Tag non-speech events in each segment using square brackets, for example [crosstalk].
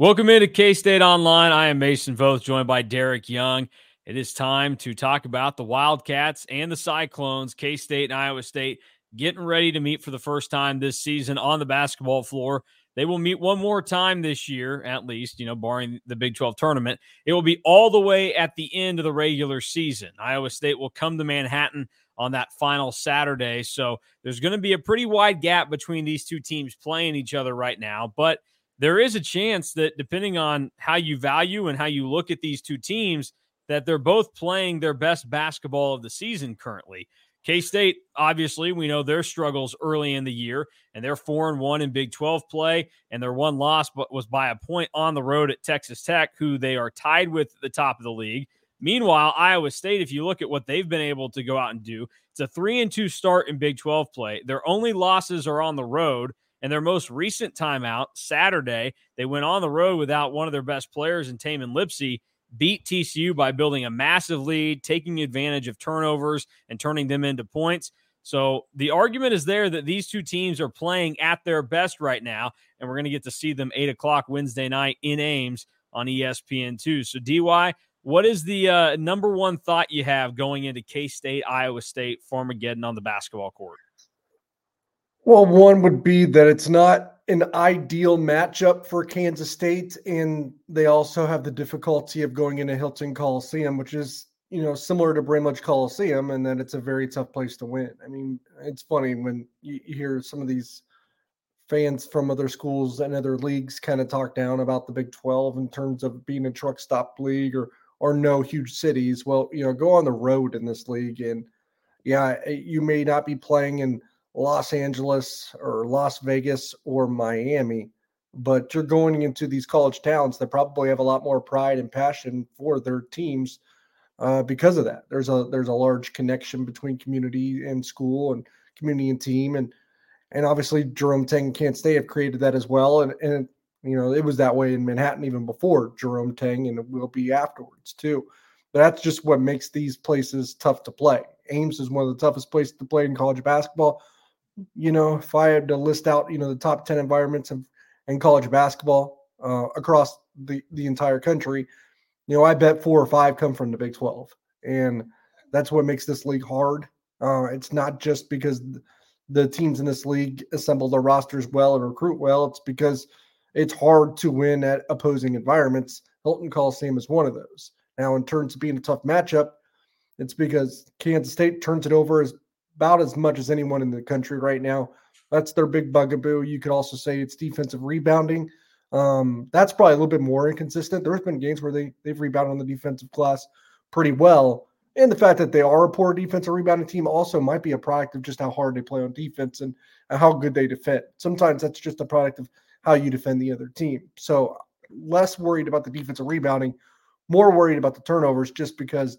Welcome into K State Online. I am Mason Voth, joined by Derek Young. It is time to talk about the Wildcats and the Cyclones, K State and Iowa State, getting ready to meet for the first time this season on the basketball floor. They will meet one more time this year, at least, you know, barring the Big 12 tournament. It will be all the way at the end of the regular season. Iowa State will come to Manhattan on that final Saturday. So there's going to be a pretty wide gap between these two teams playing each other right now. But there is a chance that depending on how you value and how you look at these two teams, that they're both playing their best basketball of the season currently. K State, obviously, we know their struggles early in the year, and they're four and one in Big 12 play, and their one loss was by a point on the road at Texas Tech, who they are tied with at the top of the league. Meanwhile, Iowa State, if you look at what they've been able to go out and do, it's a three and two start in Big 12 play. Their only losses are on the road. And their most recent timeout, Saturday, they went on the road without one of their best players in Tamin Lipsey, beat TCU by building a massive lead, taking advantage of turnovers and turning them into points. So the argument is there that these two teams are playing at their best right now, and we're going to get to see them eight o'clock Wednesday night in Ames on ESPN2. So, DY, what is the uh, number one thought you have going into K State, Iowa State, Farmageddon on the basketball court? Well, one would be that it's not an ideal matchup for Kansas State, and they also have the difficulty of going into Hilton Coliseum, which is you know similar to Bramlage Coliseum, and that it's a very tough place to win. I mean, it's funny when you hear some of these fans from other schools and other leagues kind of talk down about the Big 12 in terms of being a truck stop league or or no huge cities. Well, you know, go on the road in this league, and yeah, you may not be playing in Los Angeles or Las Vegas or Miami, but you're going into these college towns that probably have a lot more pride and passion for their teams uh, because of that. There's a there's a large connection between community and school and community and team and and obviously Jerome Tang and Kansas State have created that as well. And and you know it was that way in Manhattan even before Jerome Tang and it will be afterwards too. But that's just what makes these places tough to play. Ames is one of the toughest places to play in college basketball you know, if I had to list out, you know, the top 10 environments of in college basketball uh, across the, the entire country, you know, I bet four or five come from the Big 12. And that's what makes this league hard. Uh, it's not just because the teams in this league assemble their rosters well and recruit well. It's because it's hard to win at opposing environments. Hilton Coliseum is one of those. Now, in terms of being a tough matchup, it's because Kansas State turns it over as about as much as anyone in the country right now. That's their big bugaboo. You could also say it's defensive rebounding. Um, that's probably a little bit more inconsistent. There's been games where they they've rebounded on the defensive class pretty well. And the fact that they are a poor defensive rebounding team also might be a product of just how hard they play on defense and, and how good they defend. Sometimes that's just a product of how you defend the other team. So less worried about the defensive rebounding, more worried about the turnovers, just because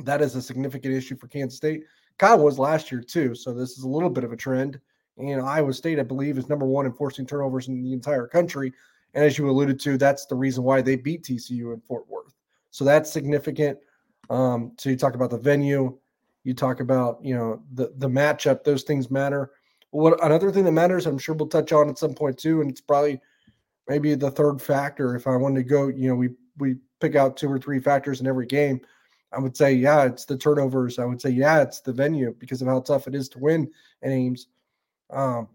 that is a significant issue for Kansas State. Kyle was last year too, so this is a little bit of a trend. And Iowa State, I believe, is number one in forcing turnovers in the entire country. And as you alluded to, that's the reason why they beat TCU in Fort Worth. So that's significant. Um, so you talk about the venue, you talk about you know the the matchup; those things matter. What another thing that matters, I'm sure we'll touch on at some point too, and it's probably maybe the third factor. If I wanted to go, you know, we we pick out two or three factors in every game. I would say, yeah, it's the turnovers. I would say, yeah, it's the venue because of how tough it is to win in Ames. Um,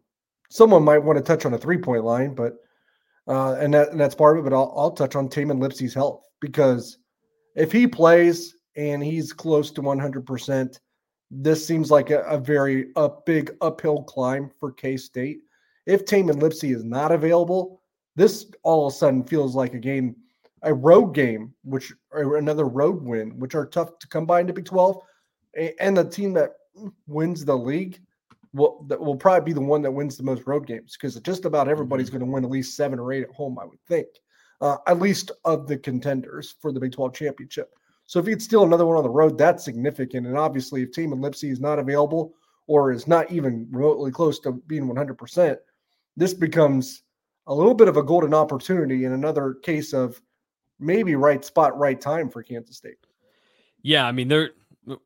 someone might want to touch on a three point line, but uh, and that and that's part of it. But I'll, I'll touch on Tamin Lipsey's health because if he plays and he's close to 100 percent, this seems like a, a very a big uphill climb for K State. If Tamin Lipsey is not available, this all of a sudden feels like a game a road game, which or another road win, which are tough to come by in the Big 12, and the team that wins the league will that will probably be the one that wins the most road games because just about everybody's mm-hmm. going to win at least seven or eight at home, I would think, uh, at least of the contenders for the Big 12 championship. So if you'd steal another one on the road, that's significant. And obviously, if Tamin Lipsey is not available or is not even remotely close to being 100%, this becomes a little bit of a golden opportunity in another case of maybe right spot, right time for Kansas State. Yeah, I mean, they're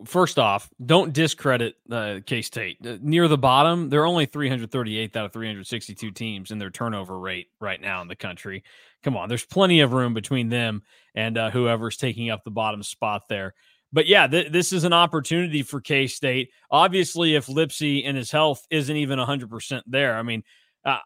first off, don't discredit uh, K State. Uh, near the bottom, they're only 338 out of 362 teams in their turnover rate right now in the country. Come on, there's plenty of room between them and uh, whoever's taking up the bottom spot there. But yeah, th- this is an opportunity for K State. Obviously, if Lipsey and his health isn't even 100% there, I mean, uh,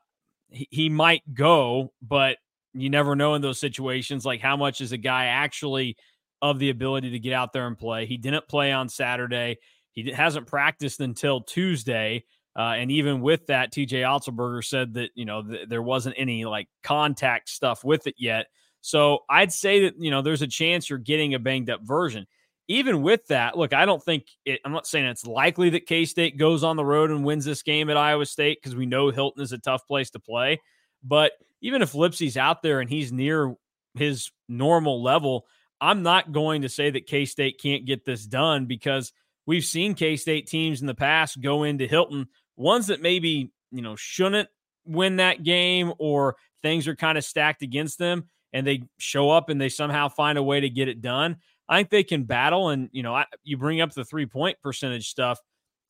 he, he might go, but you never know in those situations. Like, how much is a guy actually of the ability to get out there and play? He didn't play on Saturday. He hasn't practiced until Tuesday. Uh, and even with that, TJ Otzelberger said that, you know, th- there wasn't any like contact stuff with it yet. So I'd say that, you know, there's a chance you're getting a banged up version. Even with that, look, I don't think it, I'm not saying it's likely that K State goes on the road and wins this game at Iowa State because we know Hilton is a tough place to play. But even if Lipsey's out there and he's near his normal level, I'm not going to say that K State can't get this done because we've seen K State teams in the past go into Hilton, ones that maybe, you know, shouldn't win that game or things are kind of stacked against them and they show up and they somehow find a way to get it done. I think they can battle. And, you know, I, you bring up the three point percentage stuff.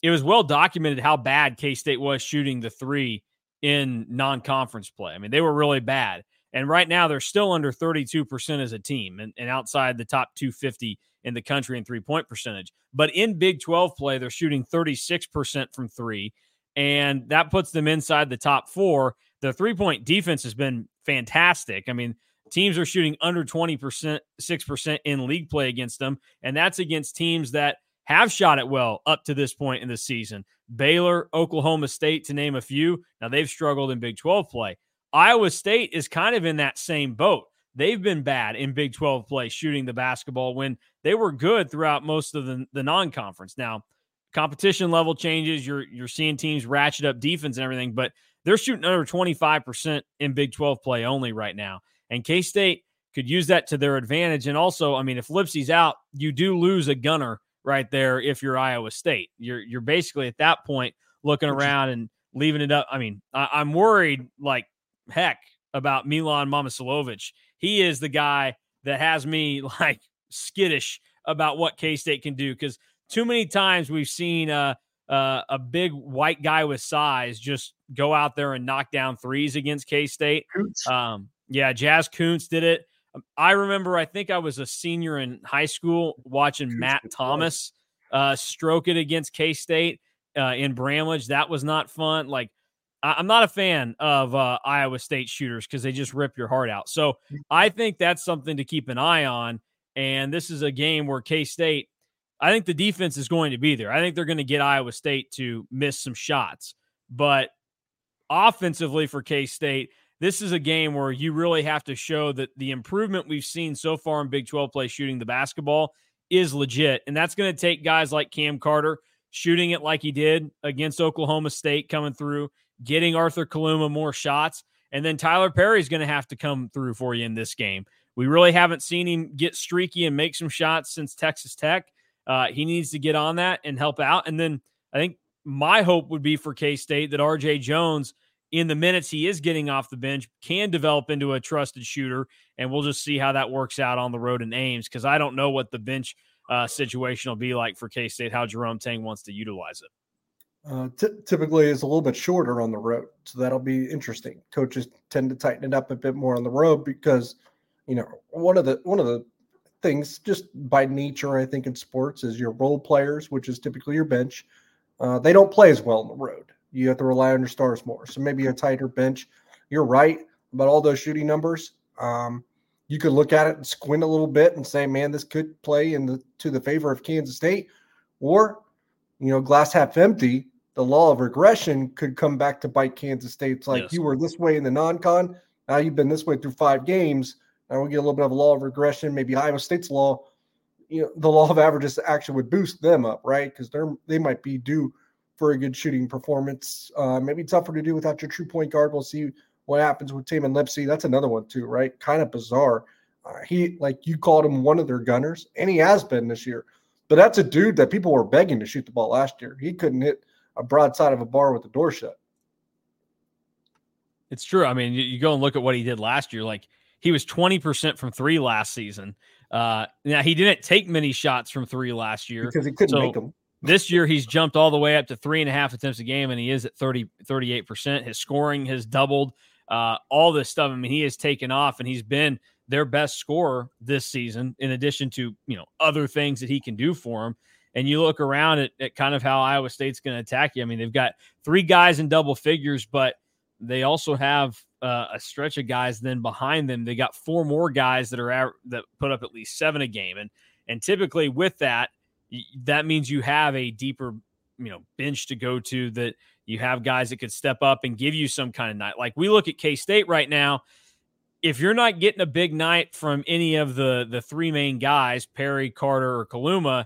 It was well documented how bad K State was shooting the three in non conference play. I mean, they were really bad. And right now, they're still under 32% as a team and, and outside the top 250 in the country in three point percentage. But in Big 12 play, they're shooting 36% from three. And that puts them inside the top four. The three point defense has been fantastic. I mean, teams are shooting under 20%, 6% in league play against them. And that's against teams that have shot it well up to this point in the season. Baylor, Oklahoma State, to name a few. Now they've struggled in Big 12 play. Iowa State is kind of in that same boat. They've been bad in Big 12 play shooting the basketball when they were good throughout most of the, the non-conference. Now, competition level changes, you're you're seeing teams ratchet up defense and everything, but they're shooting under 25% in Big 12 play only right now. And K-State could use that to their advantage. And also, I mean, if Lipsey's out, you do lose a gunner right there if you're Iowa State. You're you're basically at that point looking around and leaving it up. I mean, I, am worried like heck about Milan Momcilovic. He is the guy that has me [laughs] like skittish about what K State can do because too many times we've seen uh, uh, a big white guy with size just go out there and knock down threes against K State. Um, yeah, Jazz Kunc did it. Um, I remember, I think I was a senior in high school watching Matt Thomas uh, stroke it against K State uh, in Bramlage. That was not fun. Like, I- am not a fan of uh, Iowa State shooters because they just rip your heart out. So. I think that's something to keep an eye on. And this is a game where K State, I think the defense is going to be there. I think they're going to get Iowa State to miss some shots. But offensively for K State, this is a game where you really have to show that the improvement we've seen so far in Big 12 play shooting the basketball is legit. And that's going to take guys like Cam Carter shooting it like he did against Oklahoma State coming through, getting Arthur Kaluma more shots. And then Tylor Perry's going to have to come through for you in this game. We really haven't seen him get streaky and make some shots since Texas Tech. Uh, he needs to get on that and help out. And then I think my hope would be for K State that RJ Jones – in the minutes he is getting off the bench can develop into a trusted shooter and we'll just see how that works out on the road in ames because i don't know what the bench uh, situation will be like for k-state how jerome tang wants to utilize it. Uh, t- typically is a little bit shorter on the road so that'll be interesting. Coaches tend to tighten it up a bit more on the road because you know one of the one of the things just by nature i think in sports is your role players which is typically your bench uh, they don't play as well on the road you have to rely on your stars more. So maybe a tighter bench. You're right about all those shooting numbers. Um, you could look at it and squint a little bit and say, man, this could play in the to the favor of Kansas State. Or, you know, glass half empty, the law of regression could come back to bite Kansas State. It's like yes. you were this way in the non-con. Now you've been this way through five games. Now we get a little bit of a law of regression. Maybe Iowa State's law, you know, the law of averages actually would boost them up, right? Because they're they might be due for a good shooting performance. Uh, maybe tougher to do without your true point guard. We'll see what happens with Tamin Lipsey. That's another one too, right? Kind of bizarre. Uh, he like you called him one of their gunners, and he has been this year. But that's a dude that people were begging to shoot the ball last year. He couldn't hit a broadside of a bar with the door shut. It's true. I mean, you, you go and look at what he did last year. Like He was 20% from three last season. Uh, now he didn't take many shots from three last year because he couldn't so make them. This year he's jumped all the way up to three and a half attempts a game, and he is at 30, 38%. His scoring has doubled. Uh, all this stuff. I mean, he has taken off and he's been their best scorer this season, in addition to you know other things that he can do for them. And you look around at, at kind of how Iowa State's going to attack you. I mean, they've got three guys in double figures, but they also have uh, a stretch of guys then behind them. They got four more guys that are that put up at least seven a game, and and typically with that, that means you have a deeper you know bench to go to that you have guys that could step up and give you some kind of night. Like we look at K State right now. If you're not getting a big night from any of the the three main guys, Perry, Carter, or Kaluma,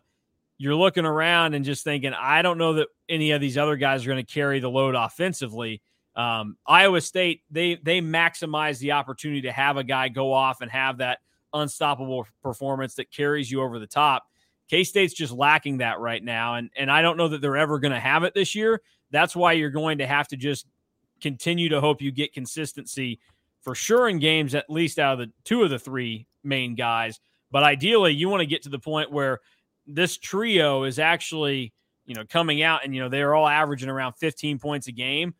you're looking around and just thinking, I don't know that any of these other guys are going to carry the load offensively. Um, Iowa State, they they maximize the opportunity to have a guy go off and have that unstoppable performance that carries you over the top. K State's just lacking that right now, and and I don't know that they're ever going to have it this year. That's why you're going to have to just continue to hope you get consistency for sure in games, at least out of the two of the three main guys. But ideally, you want to get to the point where this trio is actually, you know, coming out and you know they're all averaging around 15 points a game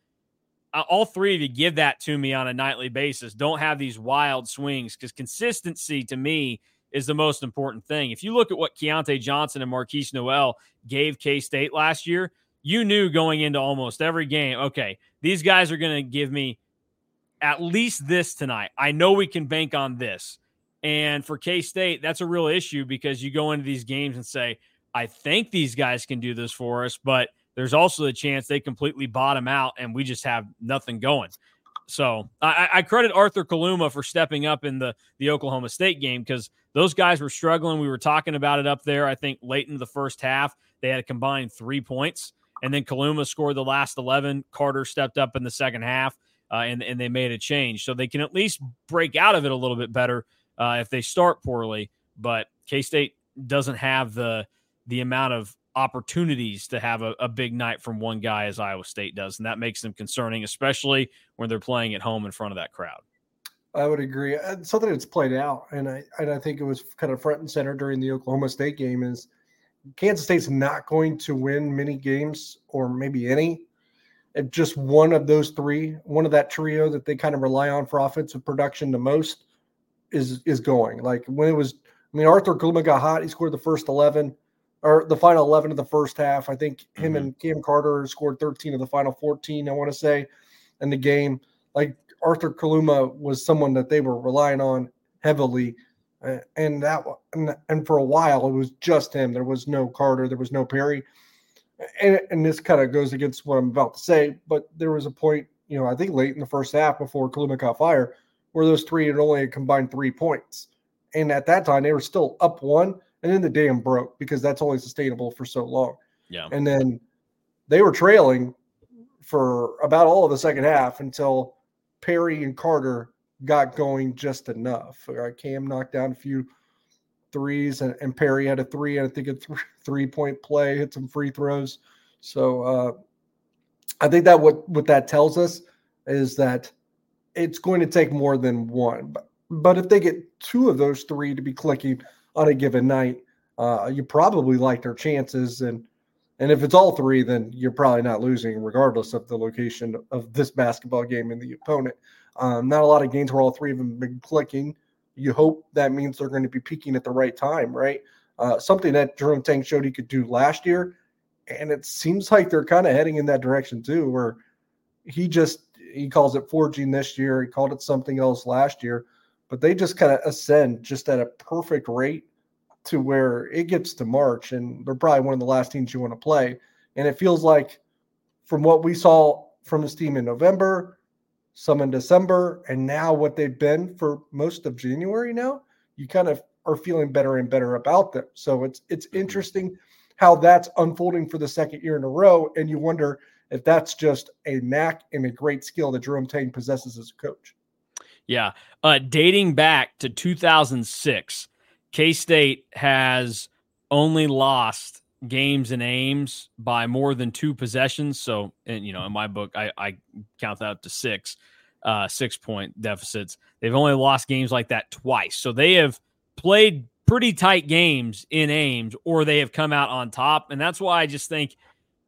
uh, all three of you give that to me on a nightly basis. Don't have these wild swings because consistency to me is the most important thing. If you look at what Keyontae Johnson and Markquis Nowell gave K State last year, you knew going into almost every game, okay, these guys are going to give me at least this tonight. I know we can bank on this. And for K State, that's a real issue because you go into these games and say, I think these guys can do this for us, but – there's also the chance they completely bottom out and we just have nothing going. So I, I credit Arthur Kaluma for stepping up in the the Oklahoma State game because those guys were struggling. We were talking about it up there. I think late in the first half they had a combined three points, and then Kaluma scored the last eleven. Carter stepped up in the second half, uh, and and they made a change. So they can at least break out of it a little bit better uh, if they start poorly. But K State doesn't have the the amount of opportunities to have a, a, big night from one guy as Iowa State does. And that makes them concerning, especially when they're playing at home in front of that crowd. I would agree. Something that's played out, and I and I think it was kind of front and center during the Oklahoma State game is Kansas State's not going to win many games or maybe any. If just one of those three, one of that trio that they kind of rely on for offensive production the most is is going. Like when it was, I mean, Arthur Kaluma got hot. He scored the first eleven or the final 11 of the first half. I think him mm-hmm. and Cam Carter scored 13 of the final 14, I want to say, in the game. Like Arthur Kaluma was someone that they were relying on heavily. and that and, and for a while it was just him. There was no Carter, there was no Perry. And, and this kind of goes against what I'm about to say, but there was a point, you know, I think late in the first half before Kaluma caught fire, where those three had only combined three points. And at that time, they were still up one and then the dam broke because that's only sustainable for so long. Yeah. And then they were trailing for about all of the second half until Perry and Carter got going just enough. Cam knocked down a few threes, and, and Perry had a three, and I think a th- [laughs] three point play, hit some free throws. So uh, I think that what what that tells us is that it's going to take more than one. But, but if they get two of those three to be clicking, on a given night, uh, you probably like their chances. And and if it's all three, then you're probably not losing, regardless of the location of this basketball game and the opponent. Um, not a lot of games where all three of them have been clicking. You hope that means they're going to be peaking at the right time, right? Uh, something that Jerome Tang showed he could do last year, and it seems like they're kind of heading in that direction too. Where he just he calls it forging this year. He called it something else last year but they just kind of ascend just at a perfect rate to where it gets to March, and they're probably one of the last teams you want to play. And it feels like, from what we saw from this team in November, some in December, and now what they've been for most of January now, you kind of are feeling better and better about them. So it's it's mm-hmm. interesting how that's unfolding for the second year in a row, and you wonder if that's just a knack and a great skill that Jerome Tang possesses as a coach. Yeah. Uh, dating back to 2006, K State has only lost games and Ames by more than two possessions. So, and you know, in my book, I, I count that up to six. uh, six point deficits. They've only lost games like that twice. So they have played pretty tight games in Ames, or they have come out on top. And that's why I just think,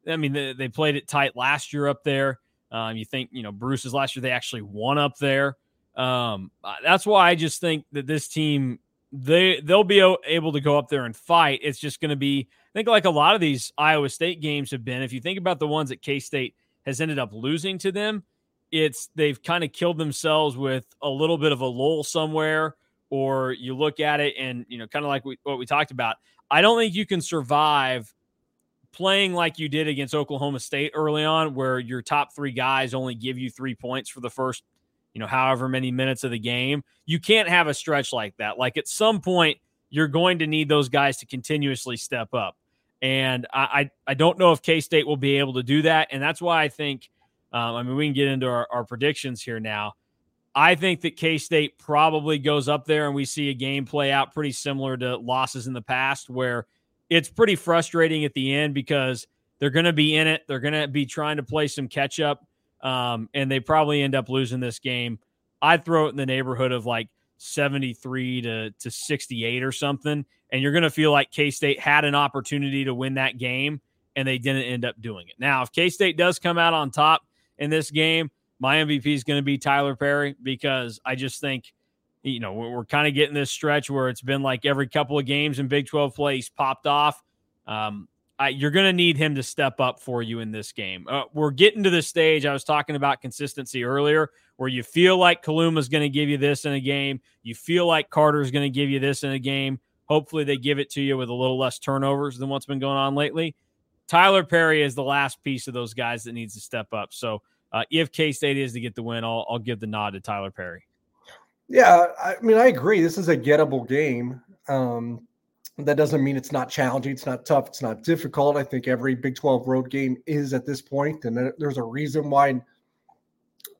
I mean, they, they played it tight last year up there. Um, you think, you know, Bruce's last year, they actually won up there. Um, that's why I just think that this team, they they'll be able to go up there and fight. It's just going to be, I think, like a lot of these Iowa State games have been. If you think about the ones that K State has ended up losing to them, it's they've kind of killed themselves with a little bit of a lull somewhere, or you look at it and you know, kind of like we, what we talked about. I don't think you can survive playing like you did against Oklahoma State early on, where your top three guys only give you three points for the first, you know, however many minutes of the game. You can't have a stretch like that. Like at some point, you're going to need those guys to continuously step up. And I, I, don't know if K State will be able to do that. And that's why I think um, I mean, we can get into our, our predictions here now. I think that K State probably goes up there and we see a game play out pretty similar to losses in the past where it's pretty frustrating at the end because they're going to be in it. They're going to be trying to play some catch up, um, and they probably end up losing this game. I'd throw it in the neighborhood of like 73 to, to 68 or something. And you're going to feel like K State had an opportunity to win that game and they didn't end up doing it. Now, if K State does come out on top, in this game, my MVP is going to be Tylor Perry because I just think, you know, we're, we're kind of getting this stretch where it's been like every couple of games in Big 12 play, he's popped off. Um, You're going to need him to step up for you in this game. Uh, we're getting to the stage. I was talking about consistency earlier, where you feel like Kaluma's going to give you this in a game. You feel like Carter's going to give you this in a game. Hopefully, they give it to you with a little less turnovers than what's been going on lately. Tylor Perry is the last piece of those guys that needs to step up. So uh, if K State is to get the win, I'll, I'll give the nod to Tylor Perry. Yeah, I mean, I agree. This is a gettable game. Um, that doesn't mean it's not challenging. It's not tough. It's not difficult. I think every Big 12 road game is at this point, and there's a reason why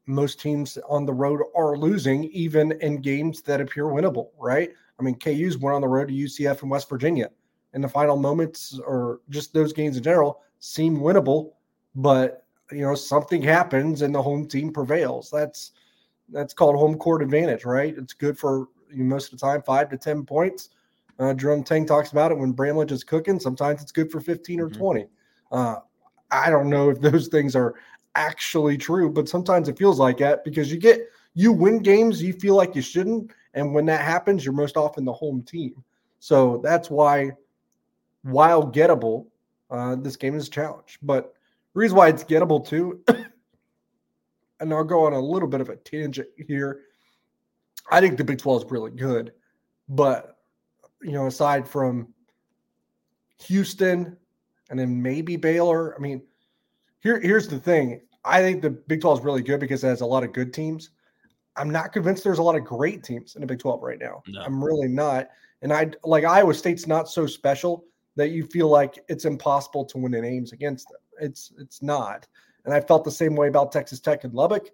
most teams on the road are losing, even in games that appear winnable, right? I mean, KU's went on the road to UCF and West Virginia in the final moments or just those games in general seem winnable, but you know something happens and the home team prevails. That's that's called home court advantage, right? It's good for you know, most of the time five to ten points. Uh, Jerome Tang talks about it when Bramlage is cooking. Sometimes it's good for 15 or mm-hmm. 20. Uh, I don't know if those things are actually true, but sometimes it feels like that because you get you win games you feel like you shouldn't, and when that happens, you're most often the home team. So that's why while gettable, uh, this game is a challenge. But the reason why it's gettable too, [coughs] and I'll go on a little bit of a tangent here. I think the Big 12 is really good, but you know, aside from Houston and then maybe Baylor, I mean, here here's the thing. I think the Big 12 is really good because it has a lot of good teams. I'm not convinced there's a lot of great teams in the Big 12 right now. No. I'm really not. And I like Iowa State's not so special that you feel like it's impossible to win in Ames against them. It's it's not. And I felt the same way about Texas Tech and Lubbock.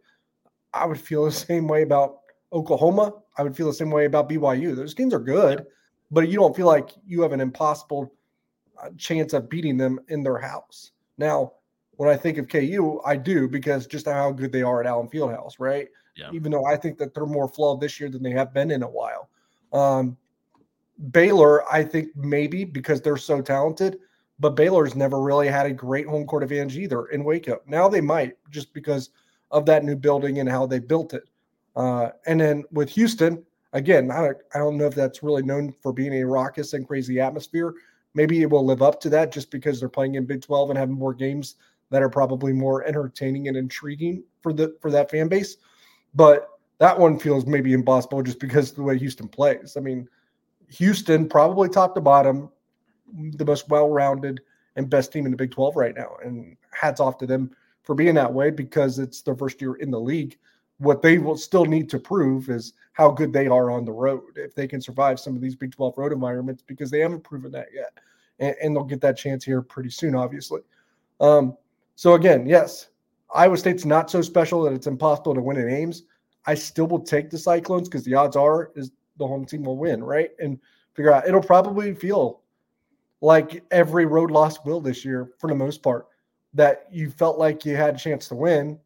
I would feel the [laughs] same way about Oklahoma. I would feel the same way about BYU. Those teams are good, but you don't feel like you have an impossible uh, chance of beating them in their house. Now, when I think of KU, I do because just how good they are at Allen Fieldhouse, right? Yeah. Even though I think that they're more flawed this year than they have been in a while. Um, Baylor, I think maybe because they're so talented, but Baylor's never really had a great home court advantage either in Waco. Now they might just because of that new building and how they built it. Uh, and then with Houston, again, I, don't know if that's really known for being a raucous and crazy atmosphere. Maybe it will live up to that just because they're playing in Big 12 and having more games that are probably more entertaining and intriguing for the for that fan base. But that one feels maybe impossible just because of the way Houston plays. I mean, Houston, probably top to bottom, the most well rounded and best team in the Big 12 right now. And hats off to them for being that way because it's their first year in the league. What they will still need to prove is how good they are on the road if they can survive some of these Big 12 road environments because they haven't proven that yet. And, and they'll get that chance here pretty soon, obviously. Um, so, again, yes, Iowa State's not so special that it's impossible to win in Ames. I still will take the Cyclones because the odds are is the home team will win, right? And figure out it'll probably feel like every road loss will this year for the most part that you felt like you had a chance to win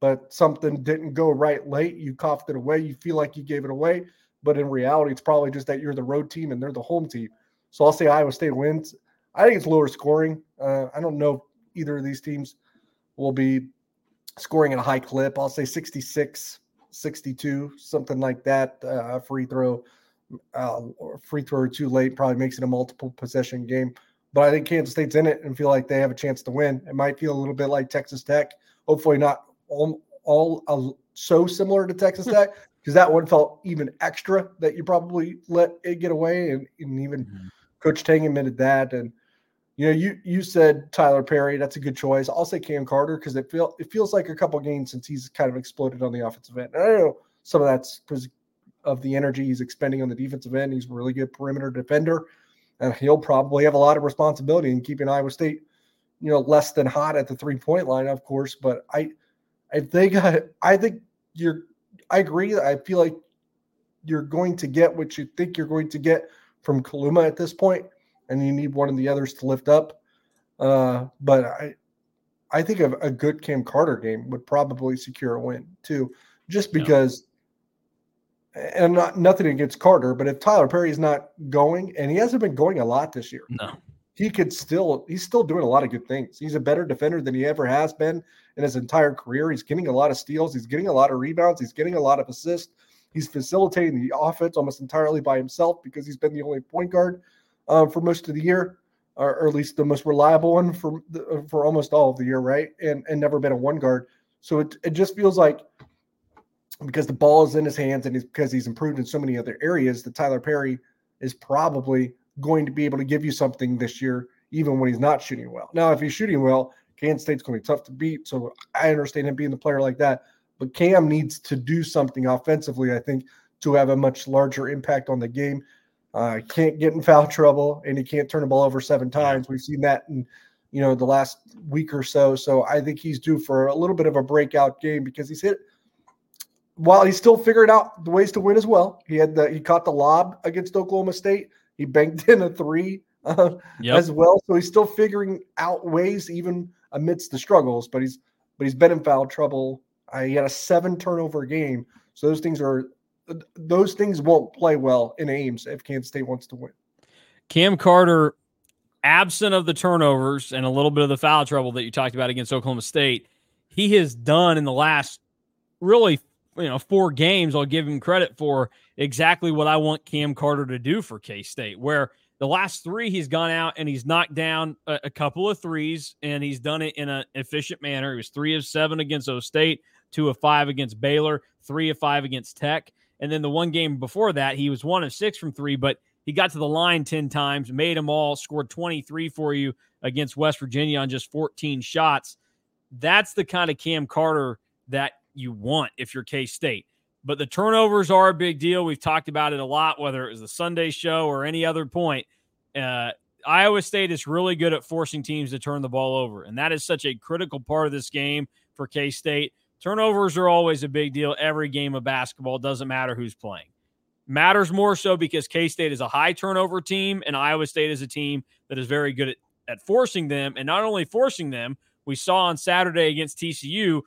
but something didn't go right late. You coughed it away. You feel like you gave it away, but in reality, it's probably just that you're the road team and they're the home team. So I'll say Iowa State wins. I think it's lower scoring. Uh, I don't know either of these teams will be scoring at a high clip. I'll say 66, 62, something like that. Uh, free throw, uh, free throw too late probably makes it a multiple possession game. But I think Kansas State's in it and feel like they have a chance to win. It might feel a little bit like Texas Tech. Hopefully, not all, all uh, so similar to Texas hmm. Tech because that one felt even extra that you probably let it get away. And, and even mm-hmm. Coach Tang admitted that. And you know, you you said Tylor Perry. That's a good choice. I'll say Cam Carter because it feel it feels like a couple games since he's kind of exploded on the offensive end. And I know some of that's because of the energy he's expending on the defensive end. He's a really good perimeter defender, and he'll probably have a lot of responsibility in keeping Iowa State, you know, less than hot at the three point line, of course. But I, I think I, I think you're. I agree. I feel like you're going to get what you think you're going to get from Kaluma at this point and you need one of the others to lift up. Uh, but I, I think a, a, good Cam Carter game would probably secure a win too, just because. Yeah. And not nothing against Carter, but if Tylor Perry is not going, and he hasn't been going a lot this year, no, he could still he's still doing a lot of good things. He's a better defender than he ever has been in his entire career. He's getting a lot of steals, he's getting a lot of rebounds, he's getting a lot of assists. He's facilitating the offense almost entirely by himself because he's been the only point guard uh, for most of the year, or, or, at least the most reliable one for the, for almost all of the year, right? And and never been a one guard. So it it just feels like because the ball is in his hands and he's, because he's improved in so many other areas that Tylor Perry is probably going to be able to give you something this year, even when he's not shooting well. Now, if he's shooting well, Kansas State's going to be tough to beat. So I understand him being the player like that. But Cam needs to do something offensively, I think, to have a much larger impact on the game. Uh, can't get in foul trouble, and he can't turn the ball over seven times. We've seen that in you know the last week or so. So I think he's due for a little bit of a breakout game because he's hit. While he's still figuring out the ways to win as well, he had the he caught the lob against Oklahoma State. He banked in a three uh, yep. as well. So he's still figuring out ways even amidst the struggles. But he's but he's been in foul trouble. Uh, he had a seven turnover game. So those things are those things won't play well in Ames if Kansas State wants to win. Cam Carter, absent of the turnovers and a little bit of the foul trouble that you talked about against Oklahoma State, he has done in the last really you know four games. I'll give him credit for exactly what I want Cam Carter to do for K State, where the last three he's gone out and he's knocked down a, a, couple of threes and he's done it in an efficient manner. He was three of seven against O State, two of five against Baylor, three of five against Tech. And then the one game before that, he was one of six from three, but he got to the line 10 times, made them all, scored 23 for you against West Virginia on just 14 shots. That's the kind of Cam Carter that you want if you're K State. But the turnovers are a big deal. We've talked about it a lot, whether it was the Sunday show or any other point. Uh, Iowa State is really good at forcing teams to turn the ball over. And that is such a critical part of this game for K State. Turnovers are always a big deal every game of basketball. Doesn't matter who's playing. Matters more so because K State is a high turnover team and Iowa State is a team that is very good at, at forcing them. And not only forcing them, we saw on Saturday against TCU,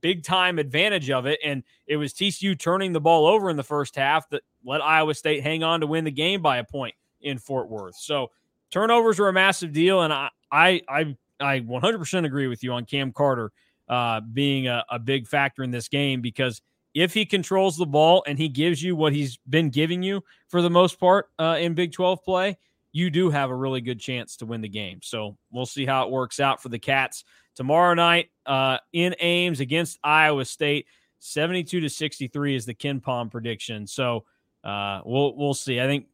big time advantage of it. And it was TCU turning the ball over in the first half that let Iowa State hang on to win the game by a point in Fort Worth. So turnovers are a massive deal. And I, I, I, I 100% agree with you on Cam Carter uh, being a, a big factor in this game because if he controls the ball and he gives you what he's been giving you for the most part uh, in Big 12 play, you do have a really good chance to win the game. So we'll see how it works out for the Cats tomorrow night uh, in Ames against Iowa State. 72 to 63 is the KenPom prediction. So uh, we'll we'll see. I think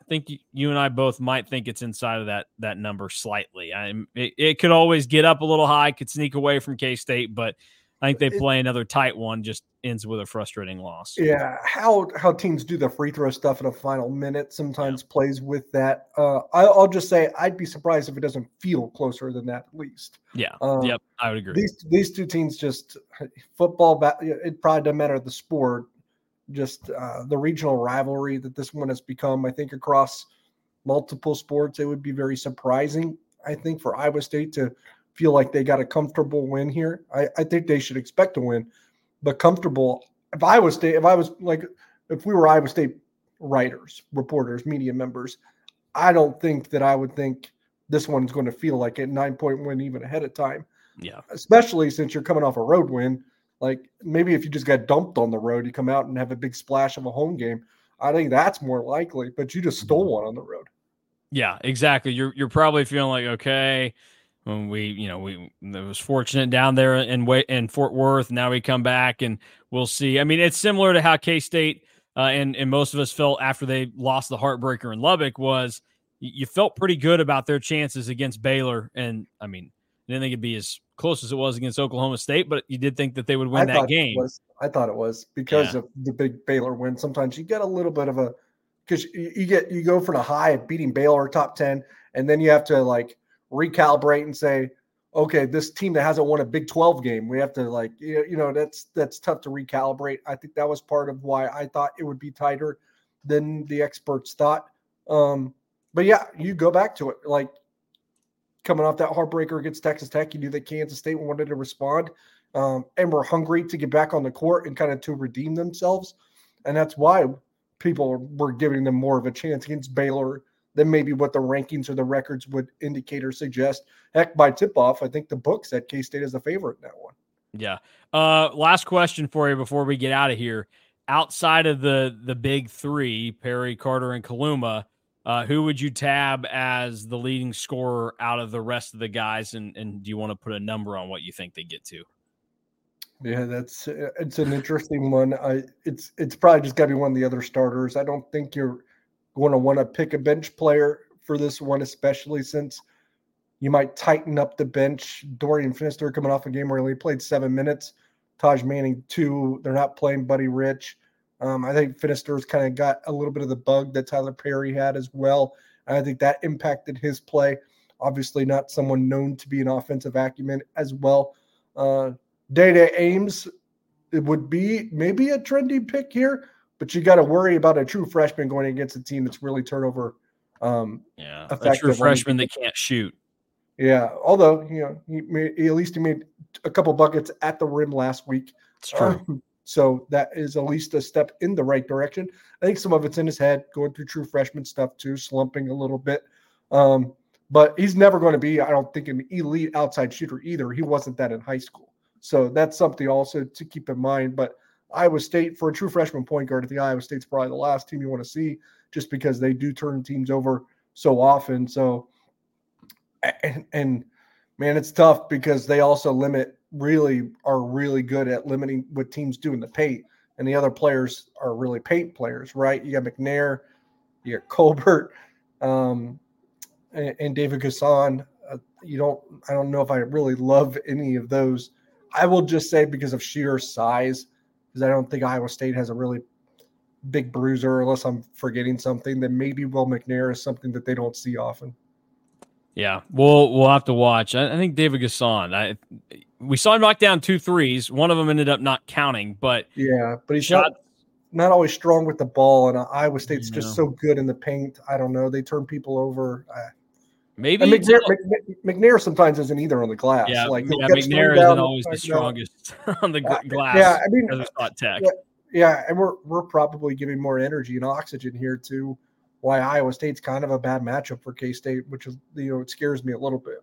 I think you and I both might think it's inside of that that number slightly. I, it, it could always get up a little high, could sneak away from K State, but I think they play another tight one. Just ends with a frustrating loss. Yeah, how how teams do the free throw stuff in a final minute sometimes yeah. plays with that. Uh, I, will just say I'd be surprised if it doesn't feel closer than that at least. Yeah. Um, yep. I would agree. These these two teams just football. It probably doesn't matter the sport just uh, the regional rivalry that this one has become. I think across multiple sports, it would be very surprising. I think for Iowa State to feel like they got a comfortable win here. I, I think they should expect to win, but comfortable. If Iowa State, if I was like, if we were Iowa State writers, reporters, media members, I don't think that I would think this one's going to feel like a nine point win even ahead of time. Yeah. Especially since you're coming off a road win. Like maybe if you just got dumped on the road, you come out and have a big splash of a home game. I think that's more likely, but you just stole mm-hmm. one on the road. Yeah, exactly. You're you're probably feeling like okay, when we you know we it was fortunate down there in way in Fort Worth. Now we come back and we'll see. I mean, it's similar to how K State uh, and and most of us felt after they lost the heartbreaker in Lubbock was you felt pretty good about their chances against Baylor. And I mean, I didn't think it'd be as close as it was against Oklahoma State, but you did think that they would win I that game. Was, I thought it was because yeah. of the big Baylor win. Sometimes you get a little bit of a because you get you go for the high of beating Baylor top ten, and then you have to like recalibrate and say, okay, this team that hasn't won a Big Twelve game, we have to like you know that's that's tough to recalibrate. I think that was part of why I thought it would be tighter than the experts thought. Um, but yeah, you go back to it like coming off that heartbreaker against Texas Tech. You knew that Kansas State wanted to respond um, and were hungry to get back on the court and kind of to redeem themselves. And that's why people were giving them more of a chance against Baylor than maybe what the rankings or the records would indicate or suggest. Heck, by tip off, I think the book said K State is the favorite in that one. Yeah. Uh, last question for you before we get out of here. Outside of the the big three, Perry, Carter, and Kaluma, uh, who would you tab as the leading scorer out of the rest of the guys? And, and do you want to put a number on what you think they get to? Yeah, that's uh, it's an interesting one. I it's it's probably just got to be one of the other starters. I don't think you're going to want to pick a bench player for this one, especially since you might tighten up the bench. Dorian Finister coming off a game where he played seven minutes. Taj Manning two. They're not playing Buddy Rich. Um, I think Finister's kind of got a little bit of the bug that Tylor Perry had as well. And I think that impacted his play. Obviously, not someone known to be an offensive acumen as well. Uh, Dai Ames it would be maybe a trendy pick here, but you got to worry about a true freshman going against a team that's really turnover. Um, yeah, a true freshman that can't shoot. Yeah, although you know he, made, he at least he made a couple buckets at the rim last week. It's true. Um, so that is at least a step in the right direction. I think some of it's in his head, going through true freshman stuff too, slumping a little bit. Um, but he's never going to be, I don't think, an elite outside shooter either. He wasn't that in high school. So that's something also to keep in mind. But Iowa State, for a true freshman point guard, I think Iowa State's probably the last team you want to see just because they do turn teams over so often. So, and, and man, it's tough because they also limit really are really good at limiting what teams do in the paint, and the other players are really paint players, right? You got McNair, you got Colbert, um, and, and, David N'Guessan. Uh, you don't, I don't know if I really love any of those. I will just say because of sheer size, because I don't think Iowa State has a really big bruiser, unless I'm forgetting something. Then maybe Will McNair is something that they don't see often. Yeah, we'll we'll have to watch. I, I think David N'Guessan. I we saw him knock down two threes. One of them ended up not counting, but yeah, but he shot. Not, not always strong with the ball, and Iowa State's just so good in the paint. I don't know. They turn people over. Maybe McNair, McNair, sometimes isn't either on the glass. Yeah, like yeah, McNair isn't always the strongest [laughs] on the uh, glass. Yeah, I mean, tech. Yeah, yeah, and we're we're probably giving more energy and oxygen here to why Iowa State's kind of a bad matchup for K State, which is you know it scares me a little bit.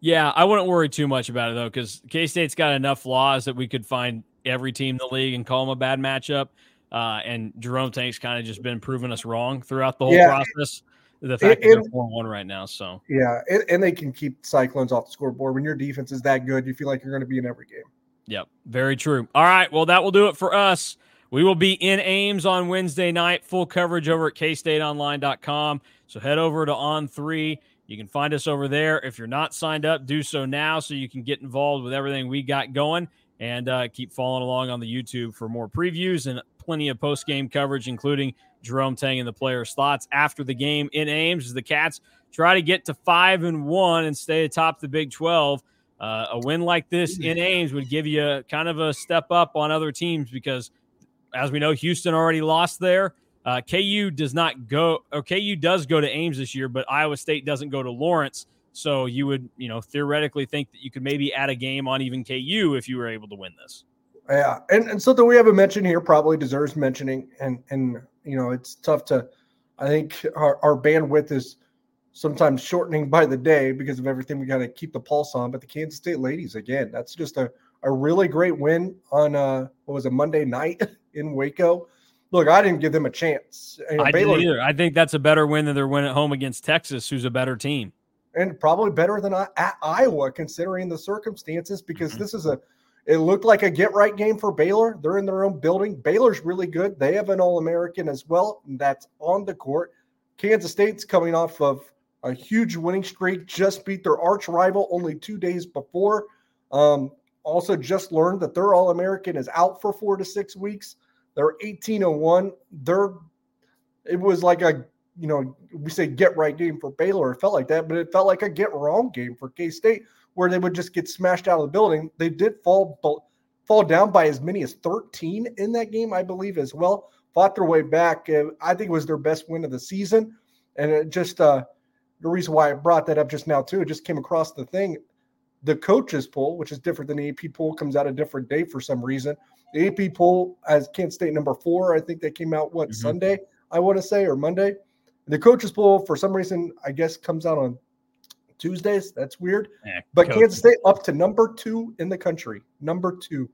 Yeah, I wouldn't worry too much about it though, because K State's got enough flaws that we could find every team in the league and call them a bad matchup. Uh, and Jerome Tang's kind of just been proving us wrong throughout the whole yeah. process. The fact that they're four one right now, so yeah, and, and, they can keep Cyclones off the scoreboard. When your defense is that good, you feel like you're going to be in every game. Yep, very true. All right, well that will do it for us. We will be in Ames on Wednesday night. Full coverage over at kstateonline.com. So head over to On Three you can find us over there. If you're not signed up, do so now so you can get involved with everything we got going and uh, keep following along on the YouTube for more previews and plenty of post game coverage, including Jerome Tang and the players' thoughts after the game in Ames as the Cats try to get to five and one and stay atop the Big 12. Uh, a win like this in Ames would give you kind of a step up on other teams because, as we know, Houston already lost there. Uh, KU does not go, or KU does go to Ames this year, but Iowa State doesn't go to Lawrence. So you would, you know, theoretically think that you could maybe add a game on even KU if you were able to win this. Yeah, and, and something we haven't mentioned here probably deserves mentioning, and and you know it's tough to. I think our, our bandwidth is sometimes shortening by the day because of everything we got to keep the pulse on. But the Kansas State ladies again, that's just a a really great win on uh what was a Monday night [laughs] in Waco. Look, I didn't give them a chance. You know, I Baylor, didn't either. I think that's a better win than their win at home against Texas, who's a better team, and probably better than I, at Iowa considering the circumstances. Because mm-hmm. this is a, it looked like a get right game for Baylor. They're in their own building. Baylor's really good. They have an All American as well. And that's on the court. Kansas State's coming off of a huge winning streak. Just beat their arch rival only two days before. Um, also, just learned that their All American is out for four to six weeks. They're 18 and 1. They're it was like a you know, we say get right game for Baylor. It felt like that, but it felt like a get wrong game for K State, where they would just get smashed out of the building. They did fall fall down by as many as 13 in that game, I believe, as well. Fought their way back. I think it was their best win of the season, and it just uh, the reason why I brought that up just now too. It just came across the thing. The coaches poll, which is different than the AP poll, comes out a different day for some reason. The AP poll as Kent State number four. I think they came out what mm-hmm. Sunday, I want to say, or Monday. The coaches poll, for some reason, I guess comes out on Tuesdays. That's weird. Yeah, but coach. Kansas State up to number two in the country. Number two.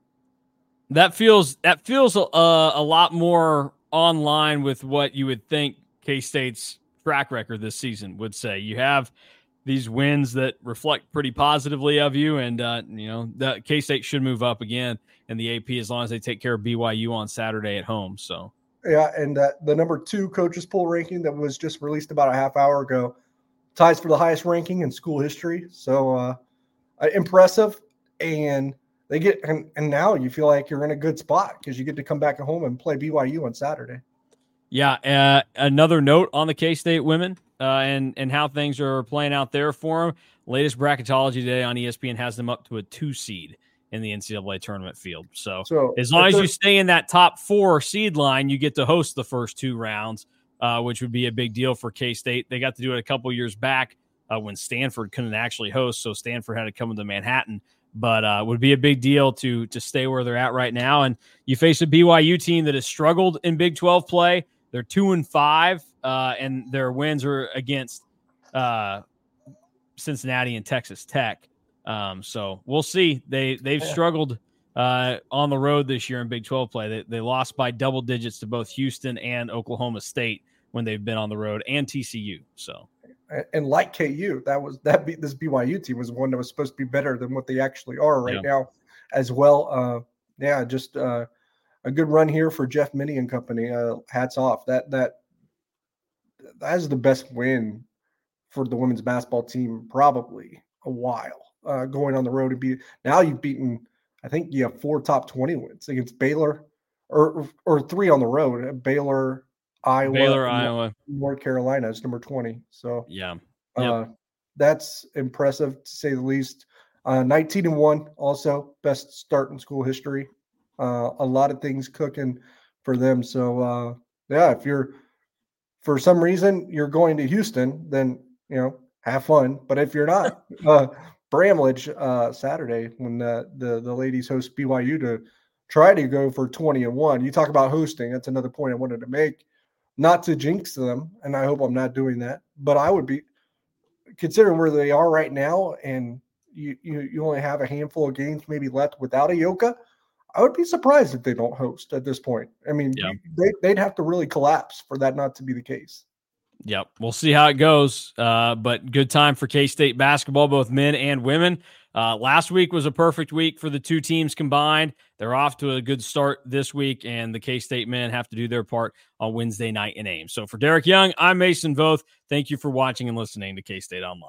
That feels that feels a, a lot more online with what you would think K State's track record this season would say. You have these wins that reflect pretty positively of you, and uh, you know the K State should move up again in the AP as long as they take care of BYU on Saturday at home. So yeah, and uh, the number two coaches poll ranking that was just released about a half hour ago ties for the highest ranking in school history. So uh, uh impressive, and they get and, and now you feel like you're in a good spot because you get to come back at home and play BYU on Saturday. Yeah, uh, another note on the K State women uh, and and how things are playing out there for them. Latest bracketology today on ESPN has them up to a two seed in the NCAA tournament field. So, so as long as you stay in that top four seed line, you get to host the first two rounds, uh, which would be a big deal for K State. They got to do it a couple years back uh, when Stanford couldn't actually host, so Stanford had to come into Manhattan. But uh, would be a big deal to to stay where they're at right now. And you face a BYU team that has struggled in Big 12 play. They're two and five, uh, and their wins are against uh, Cincinnati and Texas Tech. Um, so we'll see. They they've struggled uh, on the road this year in Big 12 play. They, they lost by double digits to both Houston and Oklahoma State when they've been on the road and TCU. So and like KU, that was that be, this BYU team was one that was supposed to be better than what they actually are right yeah. now, as well. Uh, yeah, just uh, a good run here for Jeff Mittie and company. Uh, hats off. That that that is the best win for the women's basketball team probably a while. Uh, going on the road to be now you've beaten. I think you have four top twenty wins against Baylor, or or three on the road. Uh, Baylor, Iowa, Baylor, Iowa, North Carolina is number twenty. So yeah, uh, yep. uh, that's impressive to say the least. Uh, 19 and one, also best start in school history. Uh, a lot of things cooking for them. So uh, yeah, if you're for some reason you're going to Houston, then you know have fun. But if you're not, [laughs] uh, Bramlage uh, Saturday when the, the the ladies host BYU to try to go for 20 and one. You talk about hosting. That's another point I wanted to make. Not to jinx them, and I hope I'm not doing that. But I would be considering where they are right now, and you you, you only have a handful of games maybe left without a Ayoka. I would be surprised if they don't host at this point. I mean, yeah. they, they'd have to really collapse for that not to be the case. Yep. We'll see how it goes. Uh, but good time for K State basketball, both men and women. Uh, last week was a perfect week for the two teams combined. They're off to a good start this week, and the K State men have to do their part on Wednesday night in Ames. So for Derek Young, I'm Mason Voth. Thank you for watching and listening to K State Online.